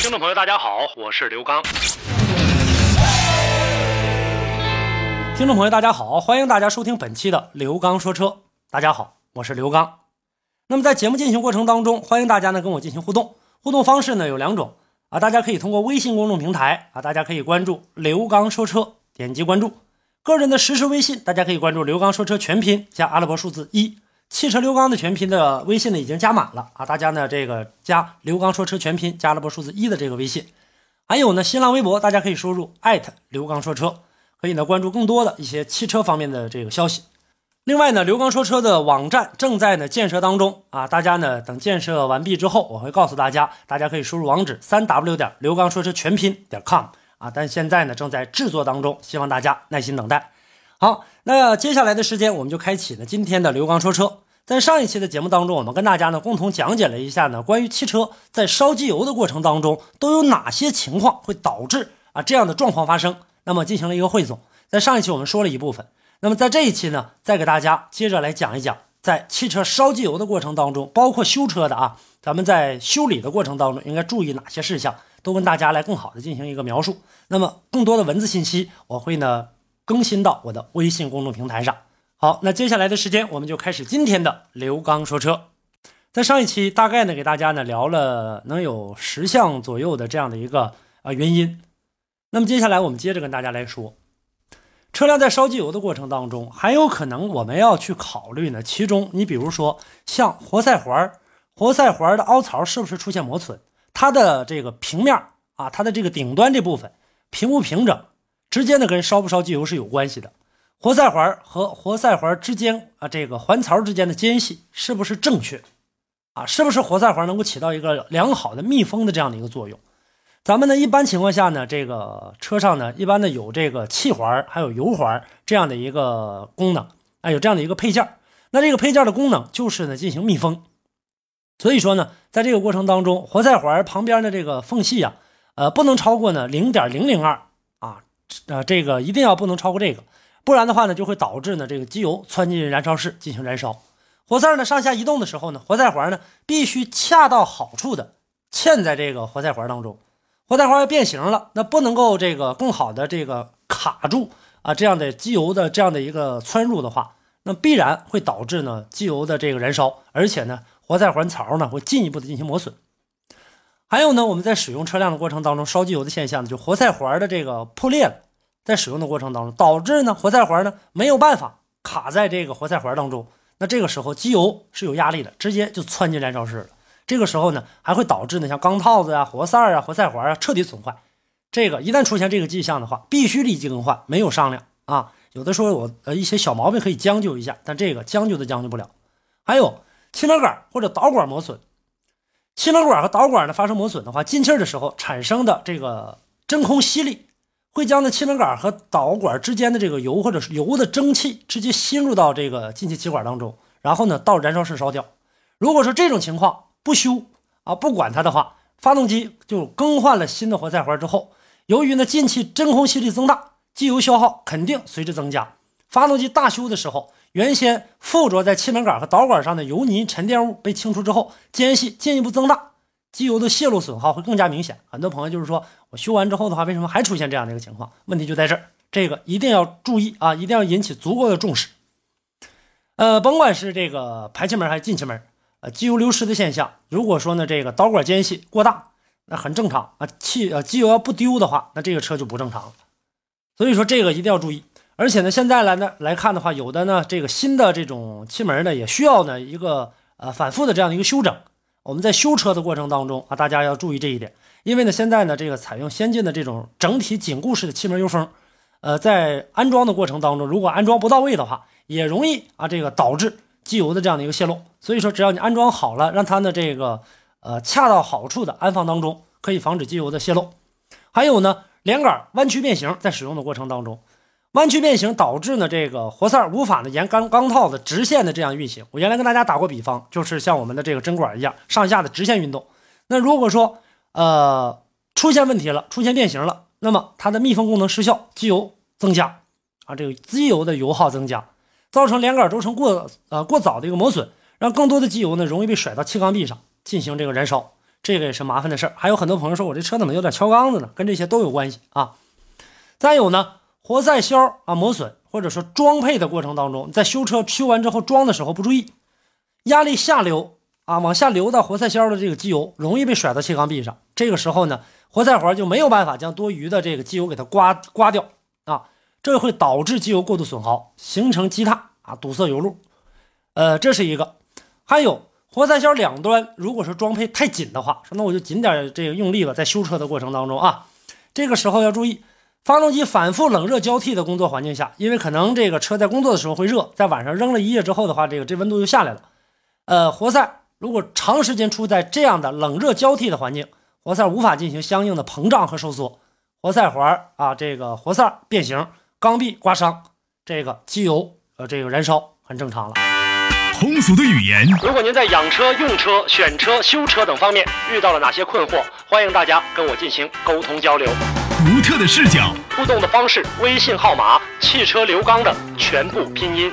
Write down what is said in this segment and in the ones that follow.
听众朋友，大家好，我是刘刚。听众朋友，大家好，欢迎大家收听本期的刘刚说车。大家好，我是刘刚。那么在节目进行过程当中，欢迎大家呢跟我进行互动。互动方式呢有两种啊，大家可以通过微信公众平台啊，大家可以关注刘刚说车，点击关注。个人的实时微信，大家可以关注刘刚说车全拼加阿拉伯数字一。汽车刘刚的全拼的微信呢已经加满了啊，大家呢这个加刘刚说车全拼加了波数字一的这个微信，还有呢新浪微博，大家可以输入艾特刘刚说车，可以呢关注更多的一些汽车方面的这个消息。另外呢，刘刚说车的网站正在呢建设当中啊，大家呢等建设完毕之后，我会告诉大家，大家可以输入网址三 w 点刘刚说车全拼点 com 啊，但现在呢正在制作当中，希望大家耐心等待。好，那接下来的时间我们就开启了今天的刘刚说车。在上一期的节目当中，我们跟大家呢共同讲解了一下呢关于汽车在烧机油的过程当中都有哪些情况会导致啊这样的状况发生。那么进行了一个汇总。在上一期我们说了一部分，那么在这一期呢，再给大家接着来讲一讲，在汽车烧机油的过程当中，包括修车的啊，咱们在修理的过程当中应该注意哪些事项，都跟大家来更好的进行一个描述。那么更多的文字信息，我会呢。更新到我的微信公众平台上。好，那接下来的时间，我们就开始今天的刘刚说车。在上一期，大概呢给大家呢聊了能有十项左右的这样的一个啊原因。那么接下来，我们接着跟大家来说，车辆在烧机油的过程当中，很有可能我们要去考虑呢，其中你比如说像活塞环，活塞环的凹槽是不是出现磨损？它的这个平面啊，它的这个顶端这部分平不平整？直接呢跟烧不烧机油是有关系的，活塞环和活塞环之间啊，这个环槽之间的间隙是不是正确啊？是不是活塞环能够起到一个良好的密封的这样的一个作用？咱们呢一般情况下呢，这个车上呢一般呢有这个气环还有油环这样的一个功能啊，有这样的一个配件。那这个配件的功能就是呢进行密封。所以说呢，在这个过程当中，活塞环旁边的这个缝隙啊，呃，不能超过呢零点零零二。啊，这个一定要不能超过这个，不然的话呢，就会导致呢这个机油窜进燃烧室进行燃烧。活塞呢上下移动的时候呢，活塞环呢必须恰到好处的嵌在这个活塞环当中。活塞环要变形了，那不能够这个更好的这个卡住啊这样的机油的这样的一个窜入的话，那必然会导致呢机油的这个燃烧，而且呢活塞环槽呢会进一步的进行磨损。还有呢，我们在使用车辆的过程当中，烧机油的现象呢，就活塞环的这个破裂了，在使用的过程当中，导致呢活塞环呢没有办法卡在这个活塞环当中，那这个时候机油是有压力的，直接就窜进燃烧室了。这个时候呢，还会导致呢像钢套子啊、活塞啊、活塞环啊彻底损坏。这个一旦出现这个迹象的话，必须立即更换，没有商量啊。有的说我呃一些小毛病可以将就一下，但这个将就都将就不了。还有气门杆或者导管磨损。气门管和导管呢发生磨损的话，进气的时候产生的这个真空吸力，会将呢气门杆和导管之间的这个油或者是油的蒸汽直接吸入到这个进气气管当中，然后呢到燃烧室烧掉。如果说这种情况不修啊不管它的话，发动机就更换了新的活塞环之后，由于呢进气真空吸力增大，机油消耗肯定随之增加。发动机大修的时候。原先附着在气门杆和导管上的油泥沉淀物被清除之后，间隙进一步增大，机油的泄漏损耗会更加明显。很多朋友就是说我修完之后的话，为什么还出现这样的一个情况？问题就在这儿，这个一定要注意啊，一定要引起足够的重视。呃，甭管是这个排气门还是进气门，呃，机油流失的现象，如果说呢这个导管间隙过大，那很正常啊。气呃机油要不丢的话，那这个车就不正常了。所以说这个一定要注意。而且呢，现在来呢来看的话，有的呢这个新的这种气门呢，也需要呢一个呃反复的这样的一个修整。我们在修车的过程当中啊，大家要注意这一点，因为呢现在呢这个采用先进的这种整体紧固式的气门油封，呃，在安装的过程当中，如果安装不到位的话，也容易啊这个导致机油的这样的一个泄漏。所以说，只要你安装好了，让它的这个呃恰到好处的安放当中，可以防止机油的泄漏。还有呢，连杆弯曲变形，在使用的过程当中，弯曲变形导致呢这个活塞无法呢沿钢钢套的直线的这样运行。我原来跟大家打过比方，就是像我们的这个针管一样，上下的直线运动。那如果说呃出现问题了，出现变形了，那么它的密封功能失效，机油增加啊，这个机油的油耗增加，造成连杆轴承过呃过早的一个磨损，让更多的机油呢容易被甩到气缸壁上进行这个燃烧。这个也是麻烦的事儿，还有很多朋友说，我这车怎么有点敲缸子呢？跟这些都有关系啊。再有呢，活塞销啊磨损，或者说装配的过程当中，在修车修完之后装的时候不注意，压力下流啊，往下流到活塞销的这个机油容易被甩到气缸壁上。这个时候呢，活塞环就没有办法将多余的这个机油给它刮刮掉啊，这会导致机油过度损耗，形成积碳啊，堵塞油路。呃，这是一个，还有。活塞销两端，如果是装配太紧的话，说那我就紧点这个用力吧。在修车的过程当中啊，这个时候要注意，发动机反复冷热交替的工作环境下，因为可能这个车在工作的时候会热，在晚上扔了一夜之后的话，这个这温度就下来了。呃，活塞如果长时间处在这样的冷热交替的环境，活塞无法进行相应的膨胀和收缩，活塞环啊，这个活塞变形，缸壁刮伤，这个机油呃这个燃烧很正常了。通俗的语言。如果您在养车、用车、选车、修车等方面遇到了哪些困惑，欢迎大家跟我进行沟通交流。独特的视角，互动的方式，微信号码：汽车刘刚的全部拼音。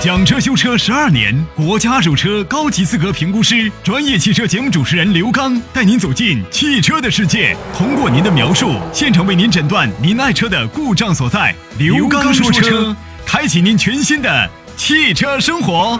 讲车修车十二年，国家二手车高级资格评估师，专业汽车节目主持人刘刚带您走进汽车的世界，通过您的描述，现场为您诊断您爱车的故障所在。刘刚说车。开启您全新的汽车生活。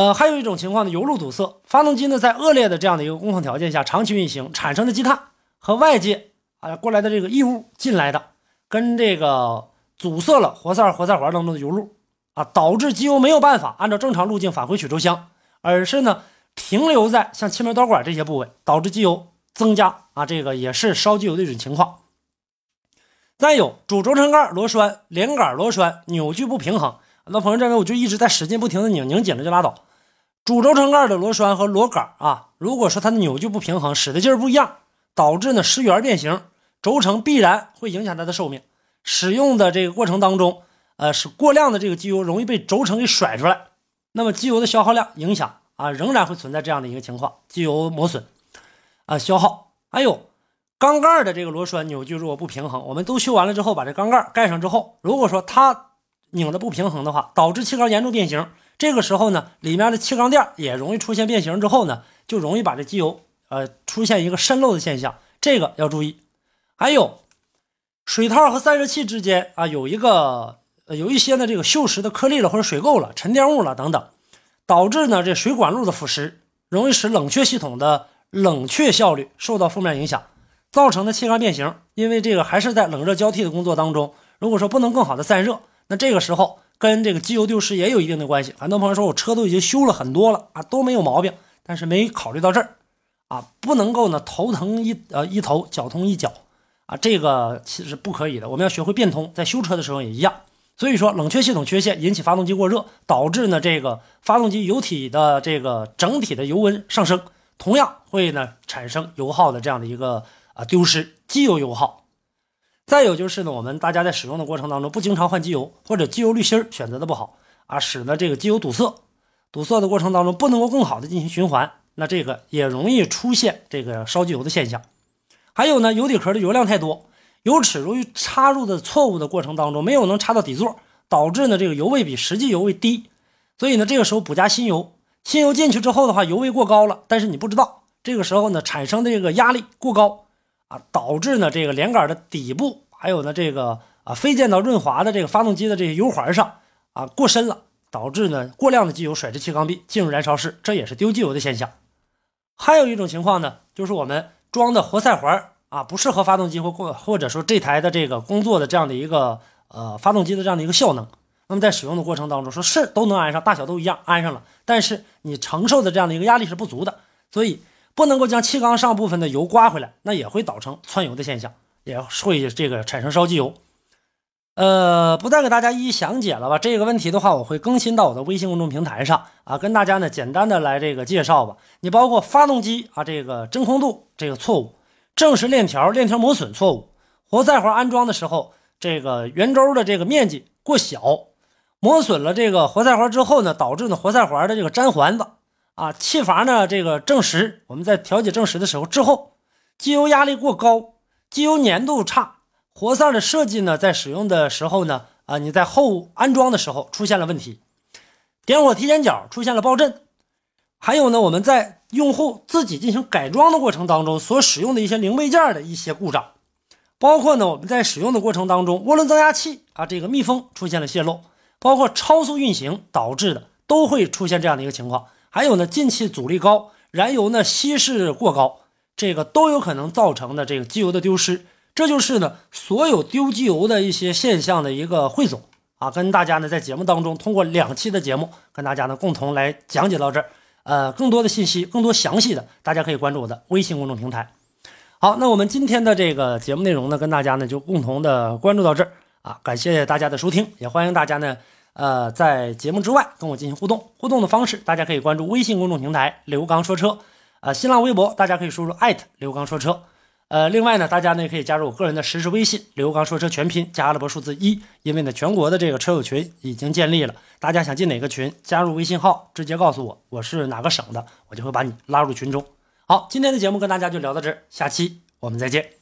呃，还有一种情况呢，油路堵塞，发动机呢在恶劣的这样的一个工况条件下长期运行产生的积碳和外界啊过来的这个异物进来的，跟这个阻塞了活塞活塞环当中的油路啊，导致机油没有办法按照正常路径返回曲轴箱，而是呢停留在像气门导管这些部位，导致机油。增加啊，这个也是烧机油的一种情况。再有主轴承盖螺栓、连杆螺栓扭矩不平衡，很多朋友认为我就一直在使劲不停的拧，拧紧了就拉倒。主轴承盖的螺栓和螺杆啊，如果说它的扭矩不平衡，使的劲儿不一样，导致呢失圆变形，轴承必然会影响它的寿命。使用的这个过程当中，呃，使过量的这个机油容易被轴承给甩出来，那么机油的消耗量影响啊，仍然会存在这样的一个情况，机油磨损。啊，消耗还有缸盖的这个螺栓扭矩如果不平衡，我们都修完了之后，把这缸盖盖上之后，如果说它拧的不平衡的话，导致气缸严重变形，这个时候呢，里面的气缸垫也容易出现变形，之后呢，就容易把这机油呃出现一个渗漏的现象，这个要注意。还有水套和散热器之间啊，有一个呃有一些呢这个锈蚀的颗粒了或者水垢了、沉淀物了等等，导致呢这水管路的腐蚀，容易使冷却系统的。冷却效率受到负面影响，造成的气缸变形。因为这个还是在冷热交替的工作当中，如果说不能更好的散热，那这个时候跟这个机油丢失也有一定的关系。很多朋友说我车都已经修了很多了啊，都没有毛病，但是没考虑到这儿啊，不能够呢头疼一呃一头，脚痛一脚啊，这个其实不可以的。我们要学会变通，在修车的时候也一样。所以说冷却系统缺陷引起发动机过热，导致呢这个发动机油体的这个整体的油温上升。同样会呢产生油耗的这样的一个啊丢失，机油油耗。再有就是呢，我们大家在使用的过程当中不经常换机油，或者机油滤芯选择的不好啊，使得这个机油堵塞，堵塞的过程当中不能够更好的进行循环，那这个也容易出现这个烧机油的现象。还有呢，油底壳的油量太多，油尺由于插入的错误的过程当中没有能插到底座，导致呢这个油位比实际油位低，所以呢这个时候补加新油。新油进去之后的话，油位过高了，但是你不知道，这个时候呢，产生的这个压力过高啊，导致呢这个连杆的底部，还有呢这个啊非溅到润滑的这个发动机的这些油环上啊过深了，导致呢过量的机油甩至气缸壁进入燃烧室，这也是丢机油的现象。还有一种情况呢，就是我们装的活塞环啊不适合发动机或或或者说这台的这个工作的这样的一个呃发动机的这样的一个效能。那么在使用的过程当中，说是都能安上，大小都一样，安上了，但是你承受的这样的一个压力是不足的，所以不能够将气缸上部分的油刮回来，那也会导成窜油的现象，也会这个产生烧机油。呃，不再给大家一一详解了吧。这个问题的话，我会更新到我的微信公众平台上啊，跟大家呢简单的来这个介绍吧。你包括发动机啊这个真空度这个错误，正时链条链条磨损错误，活塞环安装的时候这个圆周的这个面积过小，磨损了这个活塞环之后呢，导致呢活塞环的这个粘环子啊，气阀呢这个正时，我们在调节正时的时候之后，机油压力过高，机油粘度差。活塞的设计呢，在使用的时候呢，啊，你在后安装的时候出现了问题，点火提前角出现了爆震，还有呢，我们在用户自己进行改装的过程当中所使用的一些零配件的一些故障，包括呢，我们在使用的过程当中，涡轮增压器啊，这个密封出现了泄漏，包括超速运行导致的都会出现这样的一个情况，还有呢，进气阻力高，燃油呢稀释过高，这个都有可能造成的这个机油的丢失。这就是呢，所有丢机油的一些现象的一个汇总啊，跟大家呢在节目当中通过两期的节目跟大家呢共同来讲解到这儿。呃，更多的信息，更多详细的，大家可以关注我的微信公众平台。好，那我们今天的这个节目内容呢，跟大家呢就共同的关注到这儿啊，感谢大家的收听，也欢迎大家呢呃在节目之外跟我进行互动。互动的方式，大家可以关注微信公众平台刘刚说车，呃，新浪微博大家可以输入艾特刘刚说车。呃，另外呢，大家呢可以加入我个人的实时微信“刘刚说车全拼”加阿拉伯数字一，因为呢全国的这个车友群已经建立了，大家想进哪个群，加入微信号，直接告诉我我是哪个省的，我就会把你拉入群中。好，今天的节目跟大家就聊到这儿，下期我们再见。